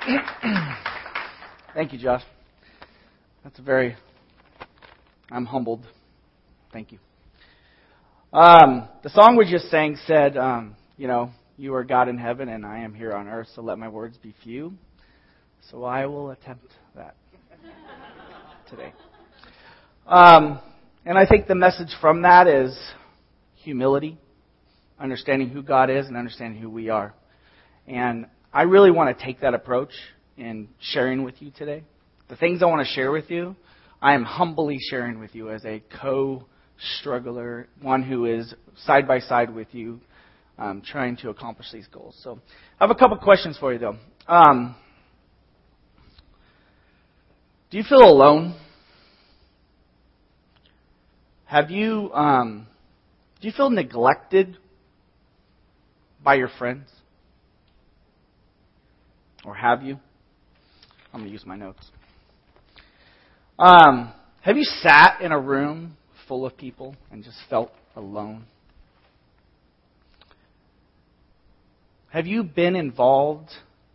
Thank you, Josh. That's a very. I'm humbled. Thank you. Um, the song we just sang said, um, you know, you are God in heaven and I am here on earth, so let my words be few. So I will attempt that today. Um, and I think the message from that is humility, understanding who God is and understanding who we are. And I really want to take that approach in sharing with you today. The things I want to share with you, I am humbly sharing with you as a co struggler, one who is side by side with you, um, trying to accomplish these goals. So I have a couple questions for you, though. Um, do you feel alone? Have you, um, do you feel neglected by your friends? Or have you? I'm going to use my notes. Um, have you sat in a room full of people and just felt alone? Have you been involved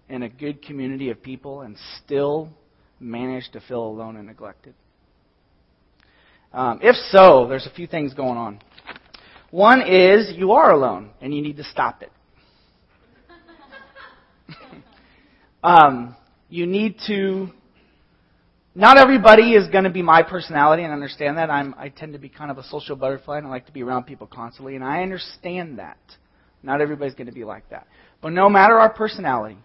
in a good community of people and still managed to feel alone and neglected? Um, if so, there's a few things going on. One is you are alone and you need to stop it. Um, you need to. Not everybody is going to be my personality, and understand that. I'm, I tend to be kind of a social butterfly, and I like to be around people constantly, and I understand that. Not everybody's going to be like that. But no matter our personality,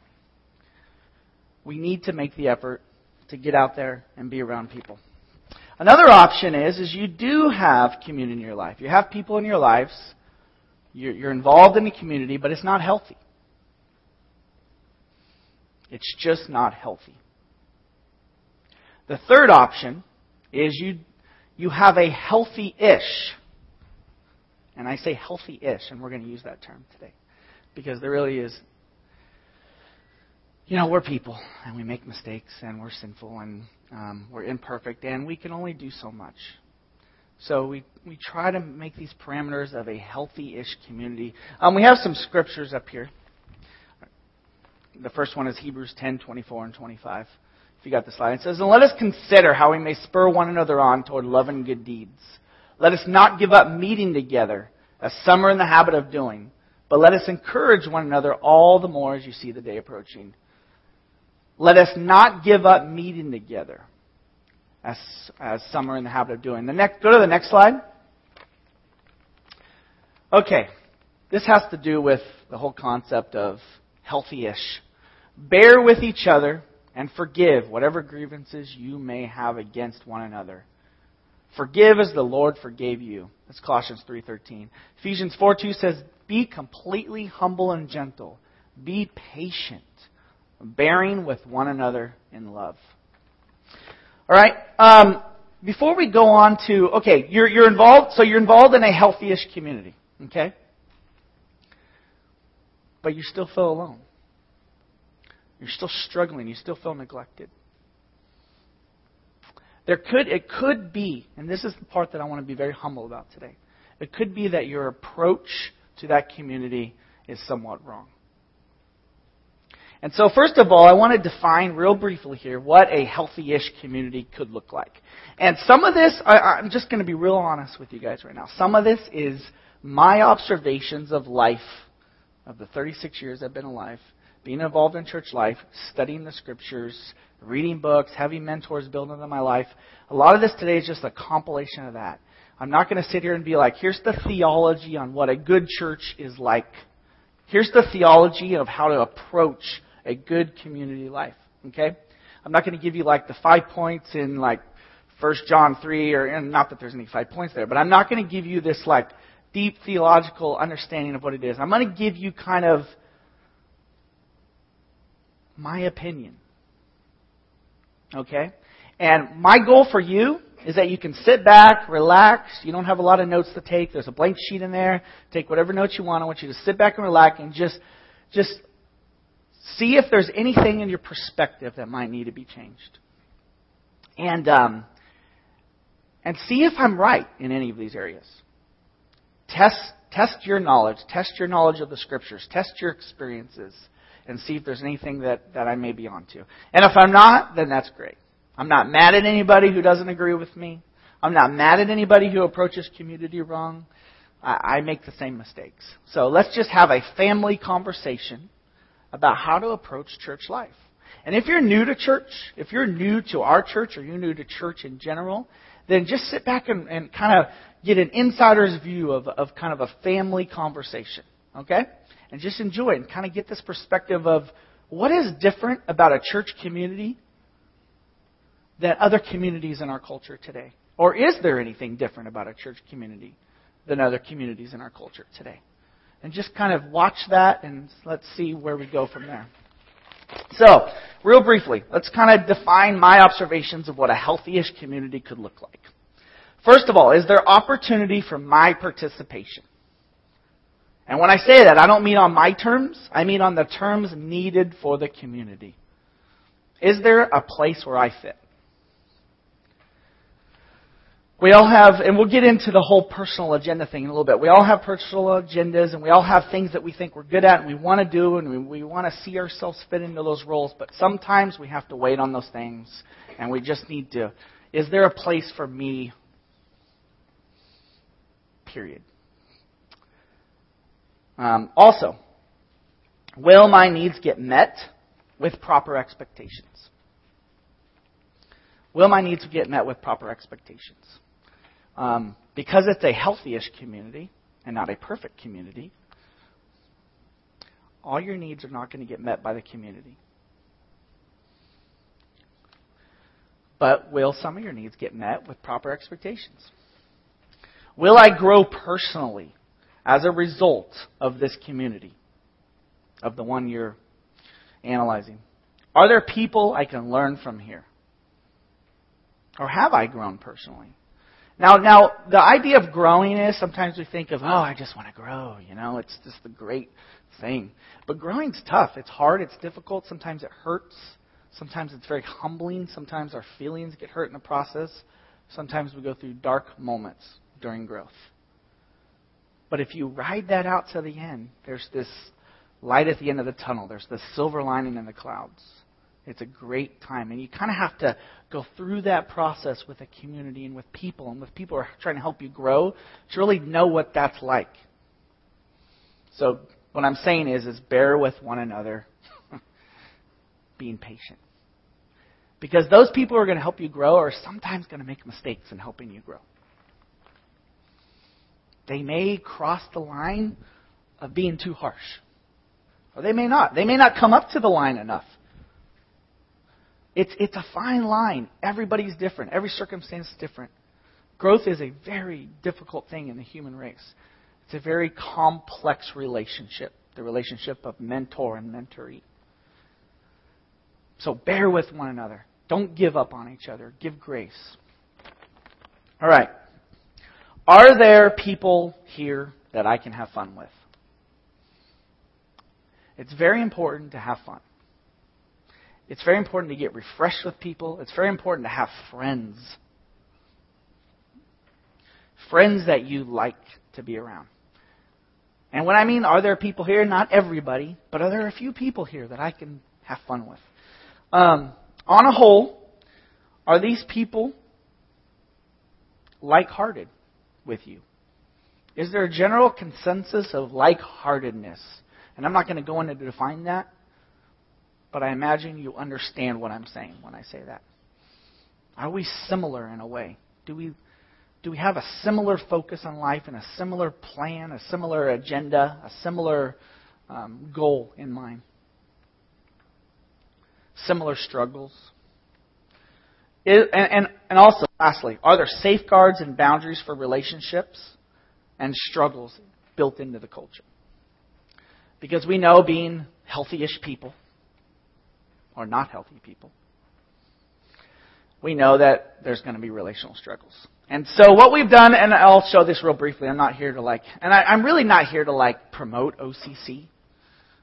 we need to make the effort to get out there and be around people. Another option is, is you do have community in your life. You have people in your lives. You're, you're involved in the community, but it's not healthy. It's just not healthy. The third option is you, you have a healthy ish. And I say healthy ish, and we're going to use that term today. Because there really is, you know, we're people, and we make mistakes, and we're sinful, and um, we're imperfect, and we can only do so much. So we, we try to make these parameters of a healthy ish community. Um, we have some scriptures up here. The first one is Hebrews 10, 24 and 25. If you got the slide, it says, And let us consider how we may spur one another on toward love and good deeds. Let us not give up meeting together, as some are in the habit of doing, but let us encourage one another all the more as you see the day approaching. Let us not give up meeting together, as, as some are in the habit of doing. The next, go to the next slide. Okay, this has to do with the whole concept of healthy-ish. Bear with each other and forgive whatever grievances you may have against one another. Forgive as the Lord forgave you. That's Colossians 3:13. Ephesians 4:2 says, "Be completely humble and gentle. Be patient, bearing with one another in love." All right. Um, before we go on to okay, you're you're involved. So you're involved in a healthy-ish community. Okay but you still feel alone. You're still struggling. You still feel neglected. There could, it could be, and this is the part that I want to be very humble about today. It could be that your approach to that community is somewhat wrong. And so, first of all, I want to define real briefly here what a healthy ish community could look like. And some of this, I, I'm just going to be real honest with you guys right now. Some of this is my observations of life of the 36 years I've been alive, being involved in church life, studying the scriptures, reading books, having mentors built into my life. A lot of this today is just a compilation of that. I'm not going to sit here and be like, here's the theology on what a good church is like. Here's the theology of how to approach a good community life. Okay? I'm not going to give you like the five points in like 1 John 3 or and not that there's any five points there, but I'm not going to give you this like deep theological understanding of what it is. I'm going to give you kind of my opinion. Okay? And my goal for you is that you can sit back, relax. You don't have a lot of notes to take. There's a blank sheet in there. Take whatever notes you want. I want you to sit back and relax and just, just see if there's anything in your perspective that might need to be changed. And, um, and see if I'm right in any of these areas. Test, test your knowledge. Test your knowledge of the scriptures. Test your experiences. And see if there's anything that, that I may be onto. And if I'm not, then that's great. I'm not mad at anybody who doesn't agree with me. I'm not mad at anybody who approaches community wrong. I, I make the same mistakes. So let's just have a family conversation about how to approach church life. And if you're new to church, if you're new to our church or you're new to church in general, then just sit back and, and kind of get an insider's view of, of kind of a family conversation. Okay? And just enjoy it and kind of get this perspective of what is different about a church community than other communities in our culture today? Or is there anything different about a church community than other communities in our culture today? And just kind of watch that and let's see where we go from there. So, real briefly, let's kind of define my observations of what a healthy-ish community could look like. First of all, is there opportunity for my participation? And when I say that, I don't mean on my terms, I mean on the terms needed for the community. Is there a place where I fit? We all have, and we'll get into the whole personal agenda thing in a little bit. We all have personal agendas and we all have things that we think we're good at and we want to do and we, we want to see ourselves fit into those roles. But sometimes we have to wait on those things and we just need to, is there a place for me? Period. Um, also, will my needs get met with proper expectations? Will my needs get met with proper expectations? Um, because it's a healthy-ish community and not a perfect community, all your needs are not going to get met by the community. But will some of your needs get met with proper expectations? Will I grow personally as a result of this community, of the one you're analyzing? Are there people I can learn from here? Or have I grown personally? Now, now, the idea of growing is sometimes we think of, oh, I just want to grow, you know, it's just the great thing. But growing's tough. It's hard, it's difficult, sometimes it hurts. Sometimes it's very humbling. Sometimes our feelings get hurt in the process. Sometimes we go through dark moments during growth. But if you ride that out to the end, there's this light at the end of the tunnel. There's this silver lining in the clouds. It's a great time. And you kind of have to go through that process with a community and with people and with people who are trying to help you grow to really know what that's like. So what I'm saying is, is bear with one another, being patient. Because those people who are going to help you grow are sometimes going to make mistakes in helping you grow. They may cross the line of being too harsh. Or they may not. They may not come up to the line enough. It's, it's a fine line. Everybody's different. Every circumstance is different. Growth is a very difficult thing in the human race. It's a very complex relationship, the relationship of mentor and mentoree. So bear with one another. Don't give up on each other. Give grace. All right. Are there people here that I can have fun with? It's very important to have fun. It's very important to get refreshed with people. It's very important to have friends. Friends that you like to be around. And when I mean, are there people here? Not everybody, but are there a few people here that I can have fun with? Um, on a whole, are these people like hearted with you? Is there a general consensus of like heartedness? And I'm not going to go into to define that but I imagine you understand what I'm saying when I say that. Are we similar in a way? Do we, do we have a similar focus on life and a similar plan, a similar agenda, a similar um, goal in mind? Similar struggles? It, and, and, also, lastly, are there safeguards and boundaries for relationships and struggles built into the culture? Because we know being healthy ish people, or not healthy people, we know that there's going to be relational struggles. And so what we've done, and I'll show this real briefly. I'm not here to like, and I, am really not here to like promote OCC.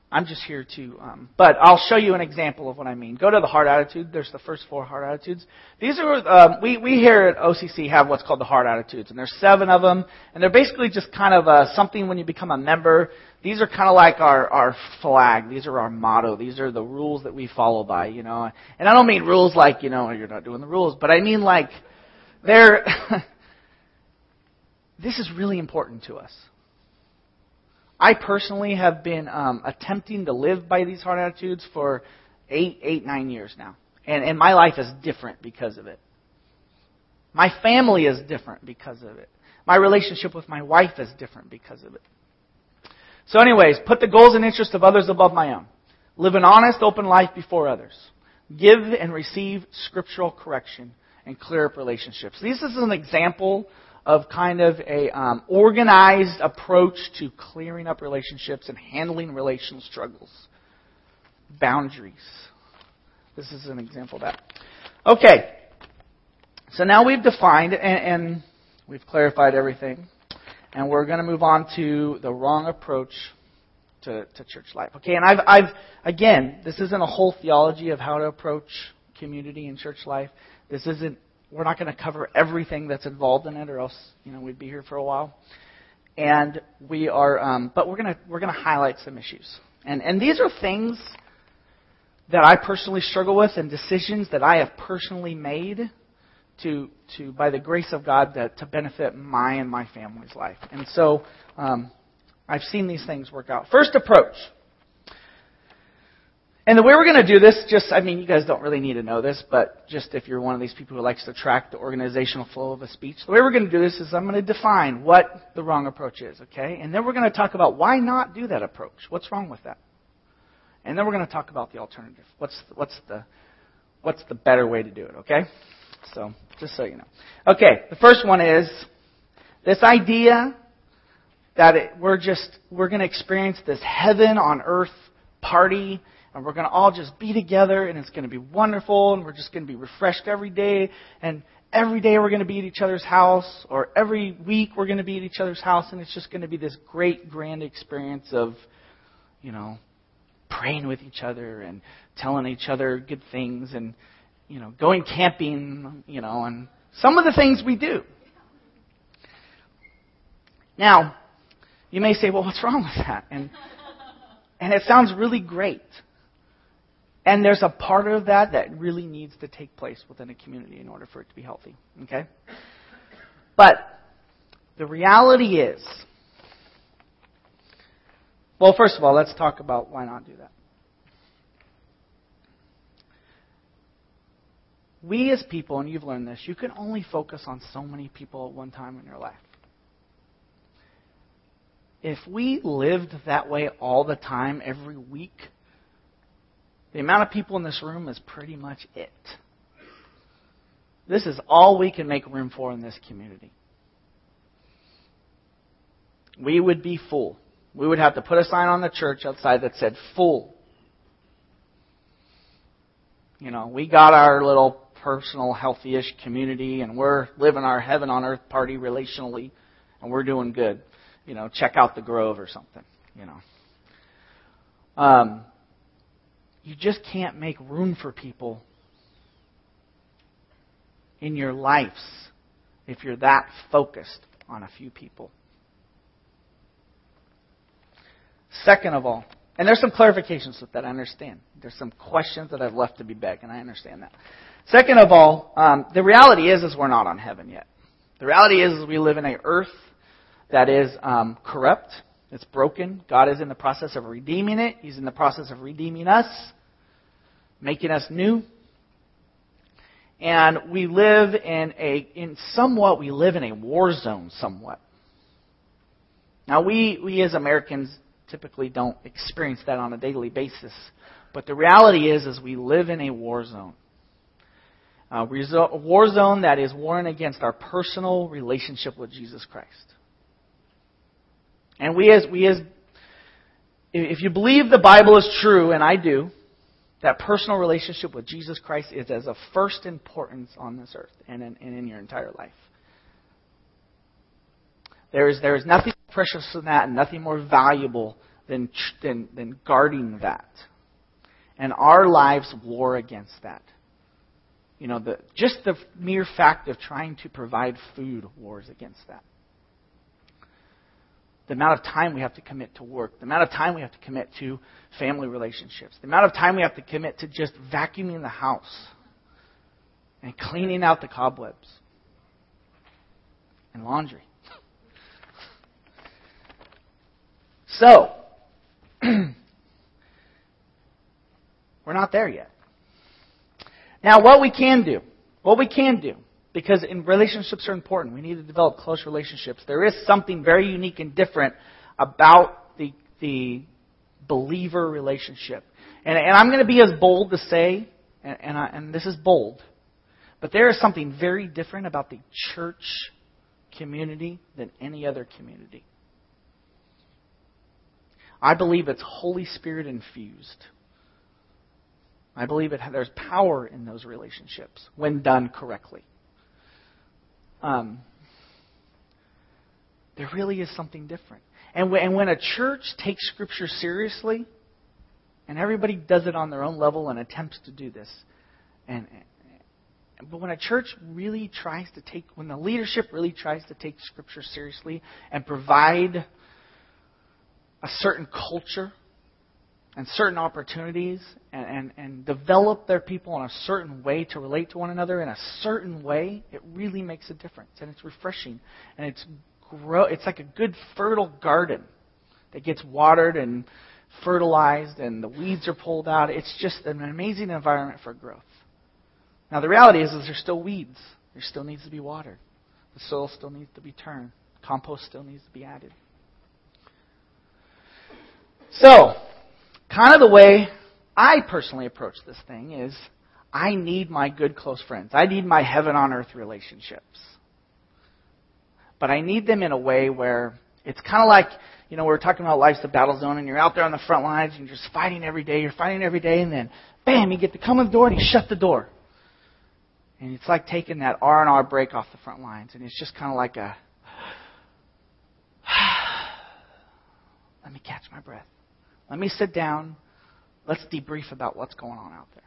I'm just here to, um, but I'll show you an example of what I mean. Go to the heart attitude. There's the first four heart attitudes. These are, um, we, we here at OCC have what's called the heart attitudes, and there's seven of them, and they're basically just kind of uh, something when you become a member. These are kind of like our, our flag. These are our motto. These are the rules that we follow by, you know. And I don't mean rules like, you know, you're not doing the rules, but I mean like, they're, this is really important to us. I personally have been um, attempting to live by these heart attitudes for eight, eight, nine years now. And, and my life is different because of it. My family is different because of it. My relationship with my wife is different because of it. So, anyways, put the goals and interests of others above my own. Live an honest, open life before others. Give and receive scriptural correction and clear up relationships. This is an example of kind of a um, organized approach to clearing up relationships and handling relational struggles. Boundaries. This is an example of that. Okay. So now we've defined and, and we've clarified everything. And we're going to move on to the wrong approach to, to church life. Okay, and I've, I've, again, this isn't a whole theology of how to approach community and church life. This isn't we're not going to cover everything that's involved in it, or else you know we'd be here for a while. And we are, um, but we're going to we're going to highlight some issues, and and these are things that I personally struggle with, and decisions that I have personally made to to by the grace of God that to benefit my and my family's life. And so um, I've seen these things work out. First approach. And the way we're going to do this, just, I mean, you guys don't really need to know this, but just if you're one of these people who likes to track the organizational flow of a speech, the way we're going to do this is I'm going to define what the wrong approach is, okay? And then we're going to talk about why not do that approach. What's wrong with that? And then we're going to talk about the alternative. What's, what's the, what's the better way to do it, okay? So, just so you know. Okay, the first one is this idea that it, we're just, we're going to experience this heaven on earth party and we're going to all just be together and it's going to be wonderful and we're just going to be refreshed every day. And every day we're going to be at each other's house or every week we're going to be at each other's house and it's just going to be this great grand experience of you know praying with each other and telling each other good things and you know going camping you know and some of the things we do. Now you may say well what's wrong with that? And and it sounds really great and there's a part of that that really needs to take place within a community in order for it to be healthy. Okay? But the reality is, well, first of all, let's talk about why not do that. We as people, and you've learned this, you can only focus on so many people at one time in your life. If we lived that way all the time, every week, the amount of people in this room is pretty much it. This is all we can make room for in this community. We would be full. We would have to put a sign on the church outside that said full. You know, we got our little personal, healthy-ish community, and we're living our heaven on earth party relationally, and we're doing good. You know, check out the Grove or something. You know. Um, you just can't make room for people in your lives if you're that focused on a few people. Second of all, and there's some clarifications with that, I understand. There's some questions that I've left to be begged, and I understand that. Second of all, um, the reality is, is we're not on heaven yet. The reality is, is we live in a earth that is um, corrupt, it's broken. God is in the process of redeeming it. He's in the process of redeeming us making us new. And we live in a, in somewhat, we live in a war zone somewhat. Now we, we as Americans typically don't experience that on a daily basis. But the reality is, is we live in a war zone. A war zone that is warring against our personal relationship with Jesus Christ. And we as, we as, if you believe the Bible is true, and I do, that personal relationship with Jesus Christ is as of first importance on this earth and in, and in your entire life. There is, there is nothing precious than that and nothing more valuable than, than, than guarding that. And our lives war against that. You know, the, just the mere fact of trying to provide food wars against that. The amount of time we have to commit to work, the amount of time we have to commit to family relationships, the amount of time we have to commit to just vacuuming the house and cleaning out the cobwebs and laundry. So, we're not there yet. Now, what we can do, what we can do, because in relationships are important, we need to develop close relationships. There is something very unique and different about the, the believer relationship. And, and I'm going to be as bold to say, and, and, I, and this is bold, but there is something very different about the church community than any other community. I believe it's Holy Spirit infused. I believe it, there's power in those relationships when done correctly. Um, there really is something different. And when, and when a church takes Scripture seriously, and everybody does it on their own level and attempts to do this, and but when a church really tries to take, when the leadership really tries to take Scripture seriously and provide a certain culture and certain opportunities and, and, and develop their people in a certain way to relate to one another in a certain way, it really makes a difference. And it's refreshing. And it's grow it's like a good fertile garden that gets watered and fertilized and the weeds are pulled out. It's just an amazing environment for growth. Now the reality is, is there's still weeds. There still needs to be watered. The soil still needs to be turned. Compost still needs to be added. So, kind of the way I personally approach this thing is I need my good close friends. I need my heaven on earth relationships. But I need them in a way where it's kind of like, you know, we are talking about life's the battle zone and you're out there on the front lines and you're just fighting every day. You're fighting every day and then, bam, you get to come in the door and you shut the door. And it's like taking that R&R break off the front lines. And it's just kind of like a, let me catch my breath. Let me sit down. Let's debrief about what's going on out there.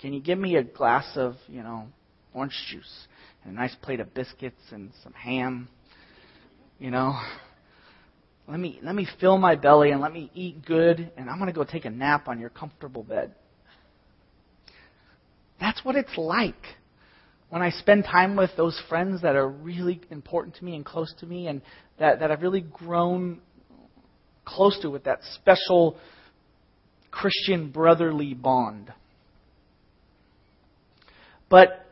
Can you give me a glass of, you know, orange juice and a nice plate of biscuits and some ham? You know, let me let me fill my belly and let me eat good and I'm going to go take a nap on your comfortable bed. That's what it's like when I spend time with those friends that are really important to me and close to me and that, that I've really grown close to with that special Christian brotherly bond. But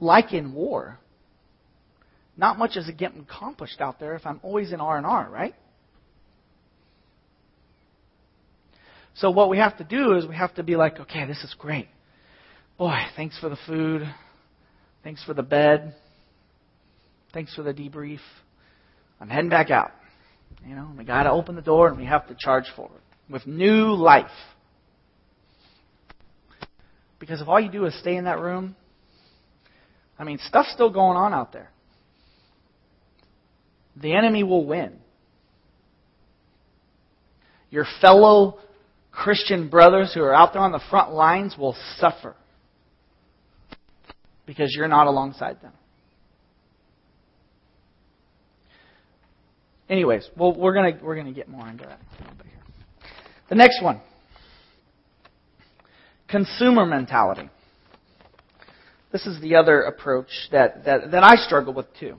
like in war, not much is getting accomplished out there if I'm always in R and R, right? So what we have to do is we have to be like, okay, this is great. Boy, thanks for the food. Thanks for the bed. Thanks for the debrief. I'm heading back out. You know, we got to open the door and we have to charge forward with new life. Because if all you do is stay in that room, I mean, stuff's still going on out there. The enemy will win. Your fellow Christian brothers who are out there on the front lines will suffer because you're not alongside them. Anyways, well, we're gonna we're gonna get more into that a little bit here. The next one, consumer mentality. This is the other approach that, that, that I struggle with too.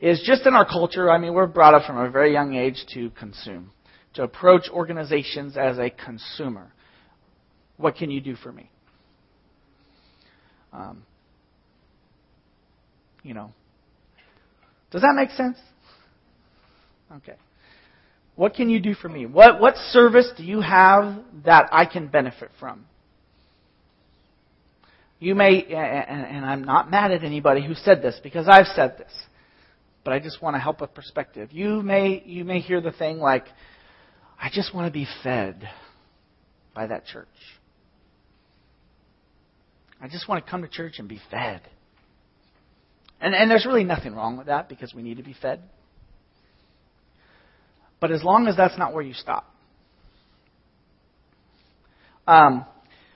Is just in our culture, I mean, we're brought up from a very young age to consume, to approach organizations as a consumer. What can you do for me? Um, you know, does that make sense? Okay. What can you do for me? What, what service do you have that I can benefit from? You may, and, and I'm not mad at anybody who said this because I've said this, but I just want to help with perspective. You may, you may hear the thing like, I just want to be fed by that church. I just want to come to church and be fed. And, and there's really nothing wrong with that because we need to be fed. But as long as that's not where you stop. Um,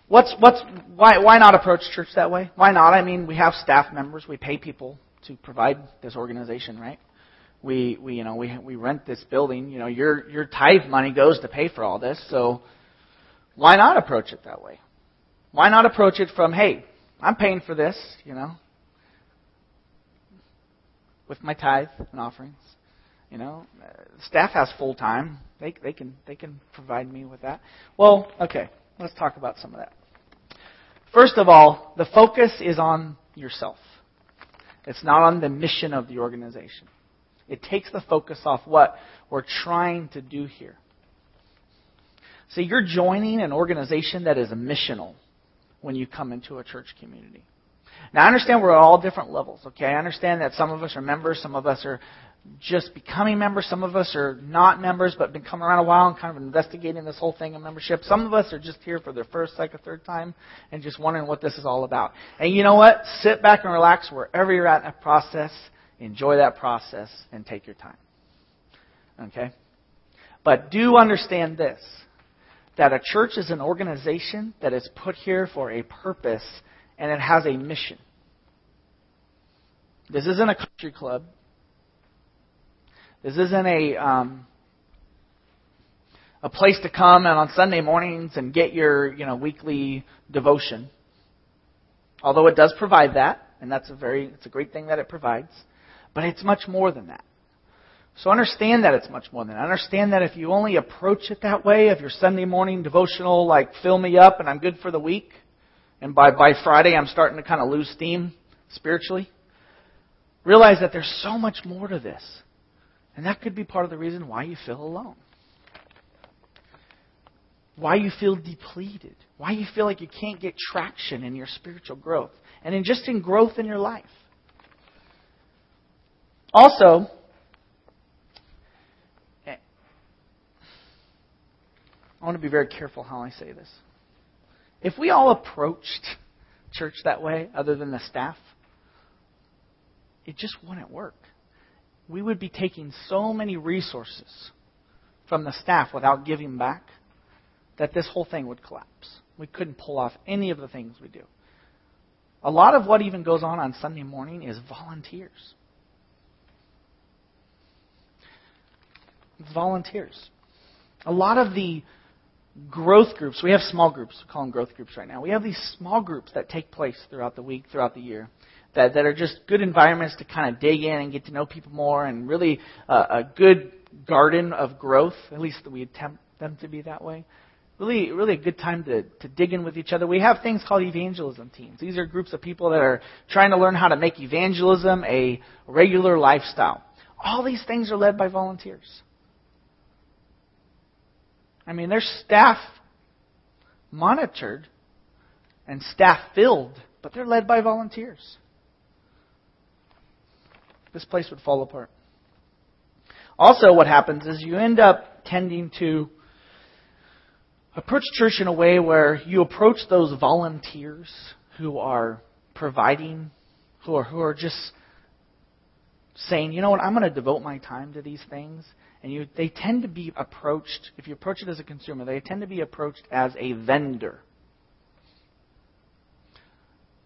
what's, what's, why, why not approach church that way? Why not? I mean, we have staff members, we pay people to provide this organization, right? We, we, you know, we, we rent this building. You know, your, your tithe money goes to pay for all this, so why not approach it that way? Why not approach it from, hey, I'm paying for this, you know, with my tithe and offerings. You know, uh, staff has full time. They they can they can provide me with that. Well, okay, let's talk about some of that. First of all, the focus is on yourself. It's not on the mission of the organization. It takes the focus off what we're trying to do here. So you're joining an organization that is missional when you come into a church community. Now I understand we're at all different levels, okay? I understand that some of us are members, some of us are just becoming members. Some of us are not members, but been coming around a while and kind of investigating this whole thing of membership. Some of us are just here for their first, second, third time and just wondering what this is all about. And you know what? Sit back and relax wherever you're at in that process. Enjoy that process and take your time. Okay? But do understand this that a church is an organization that is put here for a purpose and it has a mission. This isn't a country club. This isn't a um, a place to come and on Sunday mornings and get your you know weekly devotion. Although it does provide that, and that's a very it's a great thing that it provides, but it's much more than that. So understand that it's much more than that. Understand that if you only approach it that way, of your Sunday morning devotional, like fill me up and I'm good for the week, and by by Friday I'm starting to kind of lose steam spiritually, realize that there's so much more to this. And that could be part of the reason why you feel alone. Why you feel depleted. Why you feel like you can't get traction in your spiritual growth. And in just in growth in your life. Also, eh, I want to be very careful how I say this. If we all approached church that way, other than the staff, it just wouldn't work we would be taking so many resources from the staff without giving back that this whole thing would collapse. We couldn't pull off any of the things we do. A lot of what even goes on on Sunday morning is volunteers. Volunteers. A lot of the growth groups, we have small groups, we call them growth groups right now. We have these small groups that take place throughout the week, throughout the year that, that are just good environments to kind of dig in and get to know people more and really uh, a good garden of growth. At least we attempt them to be that way. Really, really a good time to, to dig in with each other. We have things called evangelism teams. These are groups of people that are trying to learn how to make evangelism a regular lifestyle. All these things are led by volunteers. I mean, they're staff monitored and staff filled, but they're led by volunteers this place would fall apart. Also, what happens is you end up tending to approach church in a way where you approach those volunteers who are providing, who are, who are just saying, you know what, I'm going to devote my time to these things. And you, they tend to be approached, if you approach it as a consumer, they tend to be approached as a vendor.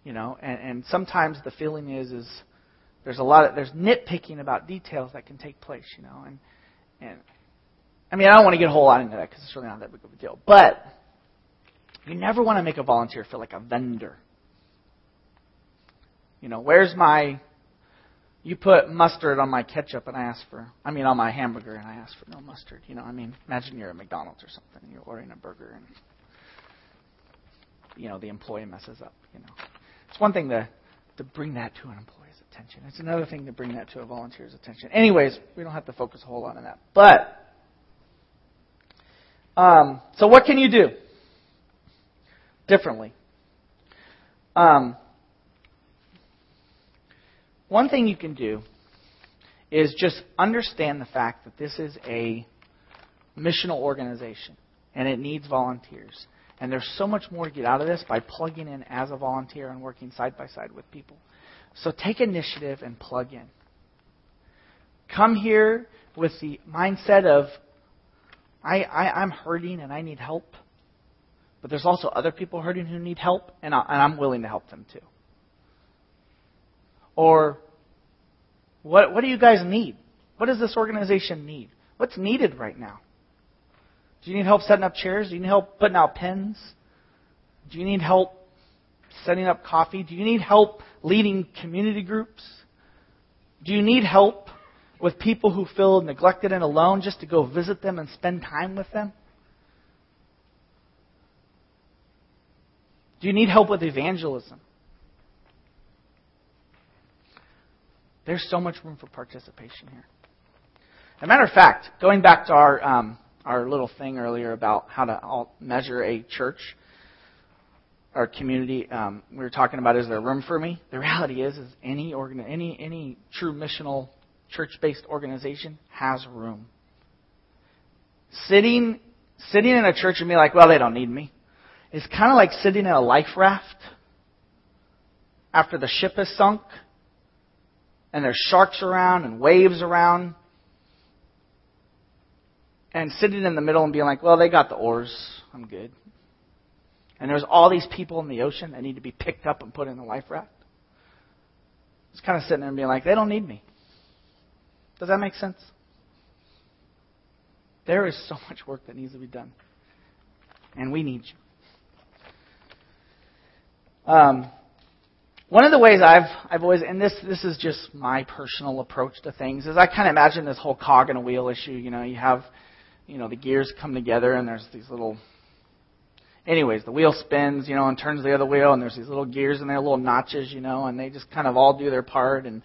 You know, and, and sometimes the feeling is, is, there's a lot of there's nitpicking about details that can take place, you know, and and I mean I don't want to get a whole lot into that because it's really not that big of a deal, but you never want to make a volunteer feel like a vendor. You know, where's my you put mustard on my ketchup and I ask for I mean on my hamburger and I ask for no mustard. You know, I mean imagine you're at McDonald's or something and you're ordering a burger and you know the employee messes up, you know. It's one thing to to bring that to an employee attention. It's another thing to bring that to a volunteer's attention. Anyways, we don't have to focus a whole lot on that. But, um, so what can you do differently? Um, one thing you can do is just understand the fact that this is a missional organization and it needs volunteers. And there's so much more to get out of this by plugging in as a volunteer and working side by side with people. So take initiative and plug in. Come here with the mindset of I, I, I'm hurting and I need help. But there's also other people hurting who need help, and, I, and I'm willing to help them too. Or, what, what do you guys need? What does this organization need? What's needed right now? Do you need help setting up chairs? Do you need help putting out pens? Do you need help setting up coffee? Do you need help leading community groups? Do you need help with people who feel neglected and alone just to go visit them and spend time with them? Do you need help with evangelism? There's so much room for participation here. As a matter of fact, going back to our um, our little thing earlier about how to measure a church, our community, um, we were talking about is there room for me? The reality is, is any organ, any any true missional church-based organization has room. Sitting sitting in a church and be like, well, they don't need me, is kind of like sitting in a life raft after the ship has sunk and there's sharks around and waves around and sitting in the middle and being like, well, they got the oars. I'm good. And there's all these people in the ocean that need to be picked up and put in the life raft. It's kind of sitting there and being like, they don't need me. Does that make sense? There is so much work that needs to be done. And we need you. Um, one of the ways I've I've always and this this is just my personal approach to things is I kind of imagine this whole cog and a wheel issue. You know, you have you know the gears come together and there's these little. Anyways, the wheel spins, you know, and turns the other wheel, and there's these little gears and their little notches, you know, and they just kind of all do their part. And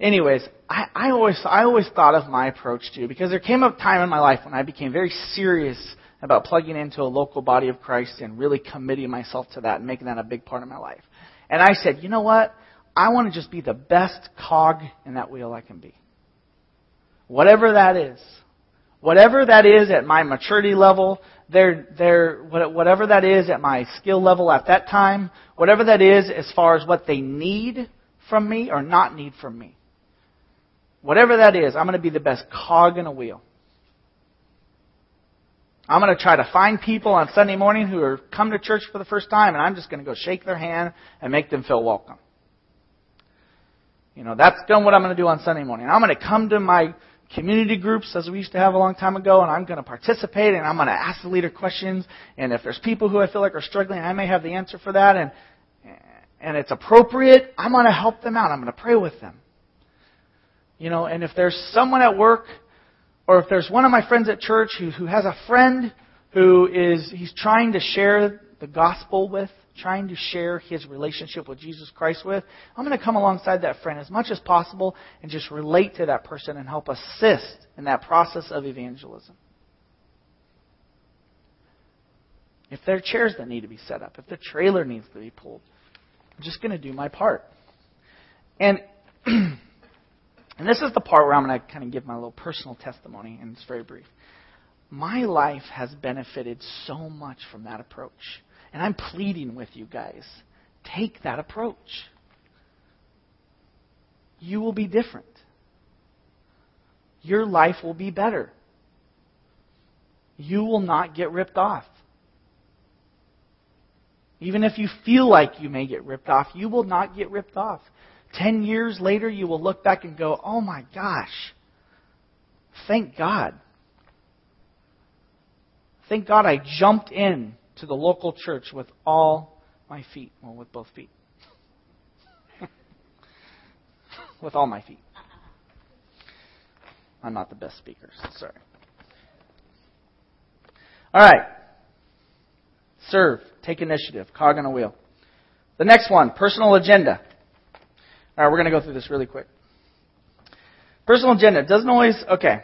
anyways, I, I always I always thought of my approach too because there came a time in my life when I became very serious about plugging into a local body of Christ and really committing myself to that and making that a big part of my life. And I said, you know what? I want to just be the best cog in that wheel I can be. Whatever that is. Whatever that is at my maturity level, there, there, whatever that is at my skill level at that time, whatever that is as far as what they need from me or not need from me. Whatever that is, I'm going to be the best cog in a wheel. I'm going to try to find people on Sunday morning who are come to church for the first time, and I'm just going to go shake their hand and make them feel welcome. You know, that's done what I'm going to do on Sunday morning. I'm going to come to my community groups as we used to have a long time ago, and I'm going to participate, and I'm going to ask the leader questions. And if there's people who I feel like are struggling, I may have the answer for that, and and it's appropriate, I'm going to help them out. I'm going to pray with them. You know, and if there's someone at work or if there's one of my friends at church who, who has a friend who is he's trying to share the gospel with, trying to share his relationship with Jesus Christ with, I'm going to come alongside that friend as much as possible and just relate to that person and help assist in that process of evangelism. If there are chairs that need to be set up, if the trailer needs to be pulled, I'm just going to do my part. And And this is the part where I'm going to kind of give my little personal testimony, and it's very brief. My life has benefited so much from that approach. And I'm pleading with you guys take that approach. You will be different. Your life will be better. You will not get ripped off. Even if you feel like you may get ripped off, you will not get ripped off. Ten years later, you will look back and go, oh my gosh, thank God. Thank God I jumped in to the local church with all my feet. Well, with both feet. with all my feet. I'm not the best speaker, sorry. All right. Serve. Take initiative. Cog on a wheel. The next one, personal agenda. All right, we're going to go through this really quick. Personal agenda doesn't always. Okay,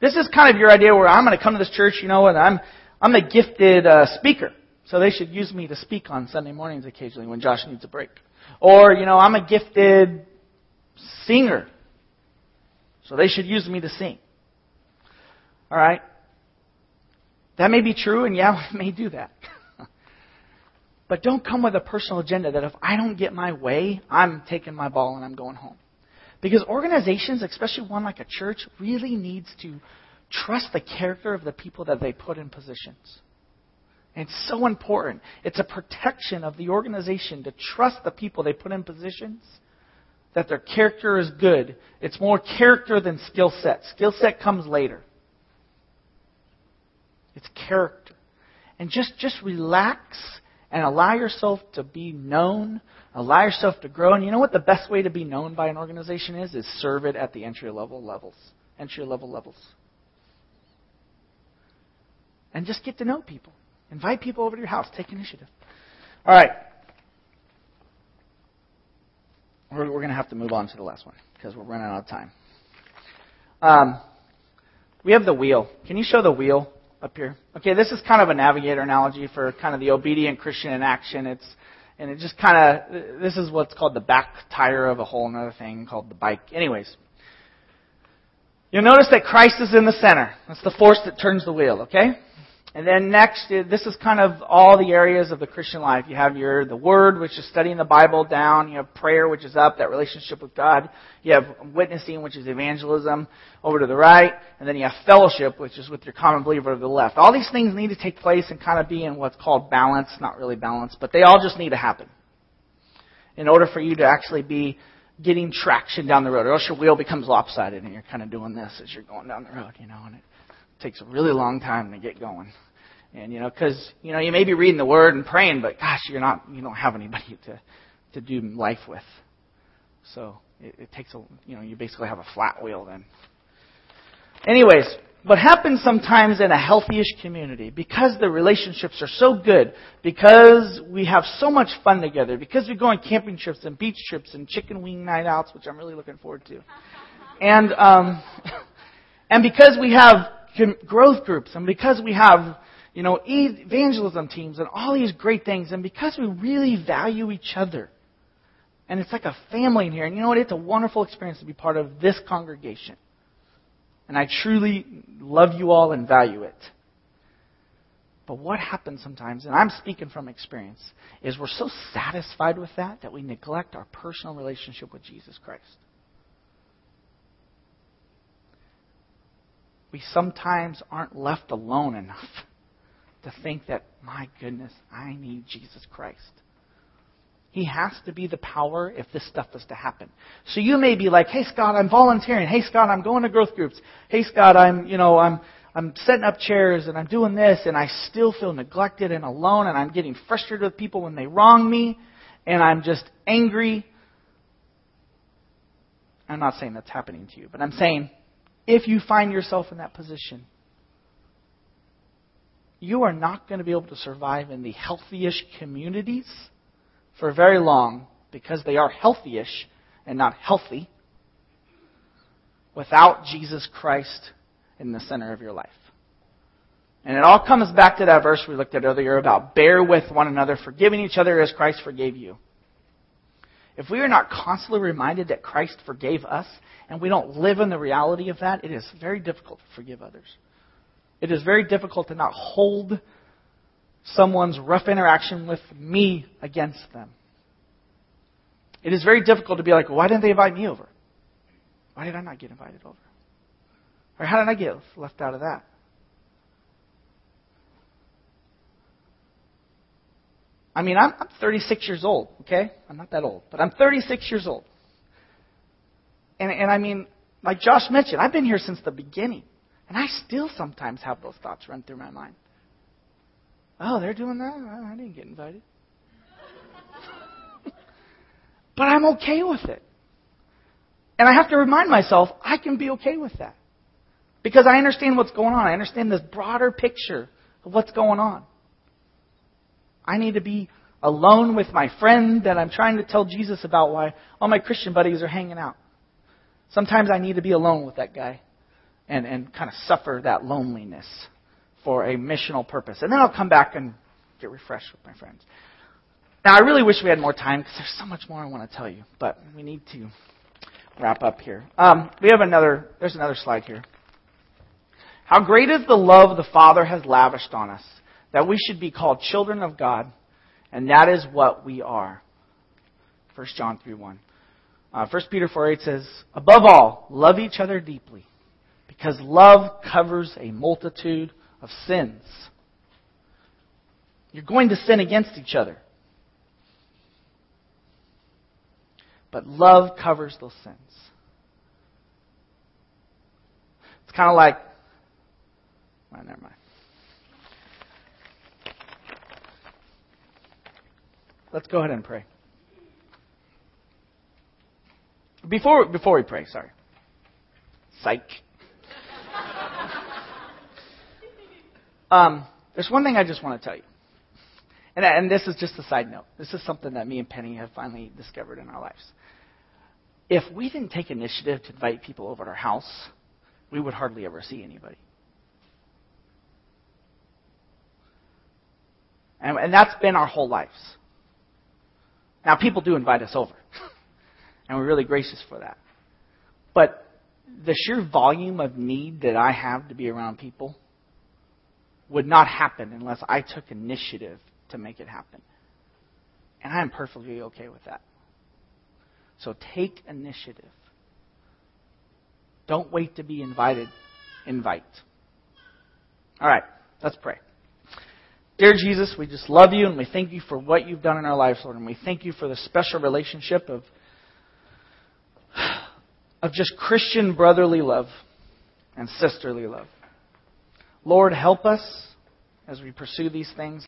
this is kind of your idea where I'm going to come to this church, you know, and I'm I'm a gifted uh, speaker, so they should use me to speak on Sunday mornings occasionally when Josh needs a break. Or you know, I'm a gifted singer, so they should use me to sing. All right, that may be true, and yeah, we may do that. But don't come with a personal agenda that if I don't get my way, I'm taking my ball and I'm going home. Because organizations, especially one like a church, really needs to trust the character of the people that they put in positions. And it's so important. It's a protection of the organization to trust the people they put in positions that their character is good. It's more character than skill set. Skill set comes later. It's character. And just, just relax and allow yourself to be known, allow yourself to grow. And you know what the best way to be known by an organization is? Is serve it at the entry level levels. Entry level levels. And just get to know people. Invite people over to your house. Take initiative. All right. We're, we're going to have to move on to the last one because we're running out of time. Um, we have the wheel. Can you show the wheel up here? Okay, this is kind of a navigator analogy for kind of the obedient Christian in action. It's and it just kind of this is what's called the back tire of a whole another thing called the bike. Anyways, you'll notice that Christ is in the center. That's the force that turns the wheel. Okay. And then next, uh, this is kind of all the areas of the Christian life. You have your, the Word, which is studying the Bible down. You have prayer, which is up, that relationship with God. You have witnessing, which is evangelism, over to the right. And then you have fellowship, which is with your common believer to the left. All these things need to take place and kind of be in what's called balance. Not really balance, but they all just need to happen. In order for you to actually be getting traction down the road. Or else your wheel becomes lopsided and you're kind of doing this as you're going down the road, you know, and it takes a really long time to get going. And you know, because you know, you may be reading the Word and praying, but gosh, you're not, you don't have anybody to to do life with. So it, it takes a, you know, you basically have a flat wheel then. Anyways, what happens sometimes in a healthy-ish community, because the relationships are so good, because we have so much fun together, because we go on camping trips and beach trips and chicken wing night outs, which I'm really looking forward to, and um, and because we have growth groups, and because we have, you know, evangelism teams and all these great things, and because we really value each other, and it's like a family in here, and you know what? It's a wonderful experience to be part of this congregation. And I truly love you all and value it. But what happens sometimes, and I'm speaking from experience, is we're so satisfied with that that we neglect our personal relationship with Jesus Christ. We sometimes aren't left alone enough to think that, my goodness, I need Jesus Christ. He has to be the power if this stuff is to happen. So you may be like, hey Scott, I'm volunteering. Hey Scott, I'm going to growth groups. Hey Scott, I'm, you know, I'm, I'm setting up chairs and I'm doing this and I still feel neglected and alone and I'm getting frustrated with people when they wrong me and I'm just angry. I'm not saying that's happening to you, but I'm saying if you find yourself in that position. You are not going to be able to survive in the healthy-ish communities for very long because they are healthy-ish and not healthy without Jesus Christ in the center of your life. And it all comes back to that verse we looked at earlier about bear with one another, forgiving each other as Christ forgave you. If we are not constantly reminded that Christ forgave us and we don't live in the reality of that, it is very difficult to forgive others. It is very difficult to not hold someone's rough interaction with me against them. It is very difficult to be like, why didn't they invite me over? Why did I not get invited over? Or how did I get left out of that? I mean, I'm, I'm 36 years old, okay? I'm not that old, but I'm 36 years old. And, and I mean, like Josh mentioned, I've been here since the beginning. And I still sometimes have those thoughts run through my mind. Oh, they're doing that? I didn't get invited. but I'm okay with it. And I have to remind myself, I can be okay with that. Because I understand what's going on. I understand this broader picture of what's going on. I need to be alone with my friend that I'm trying to tell Jesus about why all my Christian buddies are hanging out. Sometimes I need to be alone with that guy and, and kind of suffer that loneliness for a missional purpose. And then I'll come back and get refreshed with my friends. Now, I really wish we had more time because there's so much more I want to tell you, but we need to wrap up here. Um, we have another, there's another slide here. How great is the love the Father has lavished on us that we should be called children of God, and that is what we are. 1 John 3 1. Uh, 1 Peter 4 8 says, Above all, love each other deeply, Because love covers a multitude of sins. You're going to sin against each other. But love covers those sins. It's kind of like, well, never mind. Let's go ahead and pray. Before, before we pray, sorry. Psych. um, there's one thing I just want to tell you. And, and this is just a side note. This is something that me and Penny have finally discovered in our lives. If we didn't take initiative to invite people over to our house, we would hardly ever see anybody. And, and that's been our whole lives. Now, people do invite us over, and we're really gracious for that. But the sheer volume of need that I have to be around people would not happen unless I took initiative to make it happen. And I am perfectly okay with that. So take initiative. Don't wait to be invited. Invite. All right, let's pray. Dear Jesus, we just love you and we thank you for what you've done in our lives, Lord. And we thank you for the special relationship of, of just Christian brotherly love and sisterly love. Lord, help us as we pursue these things.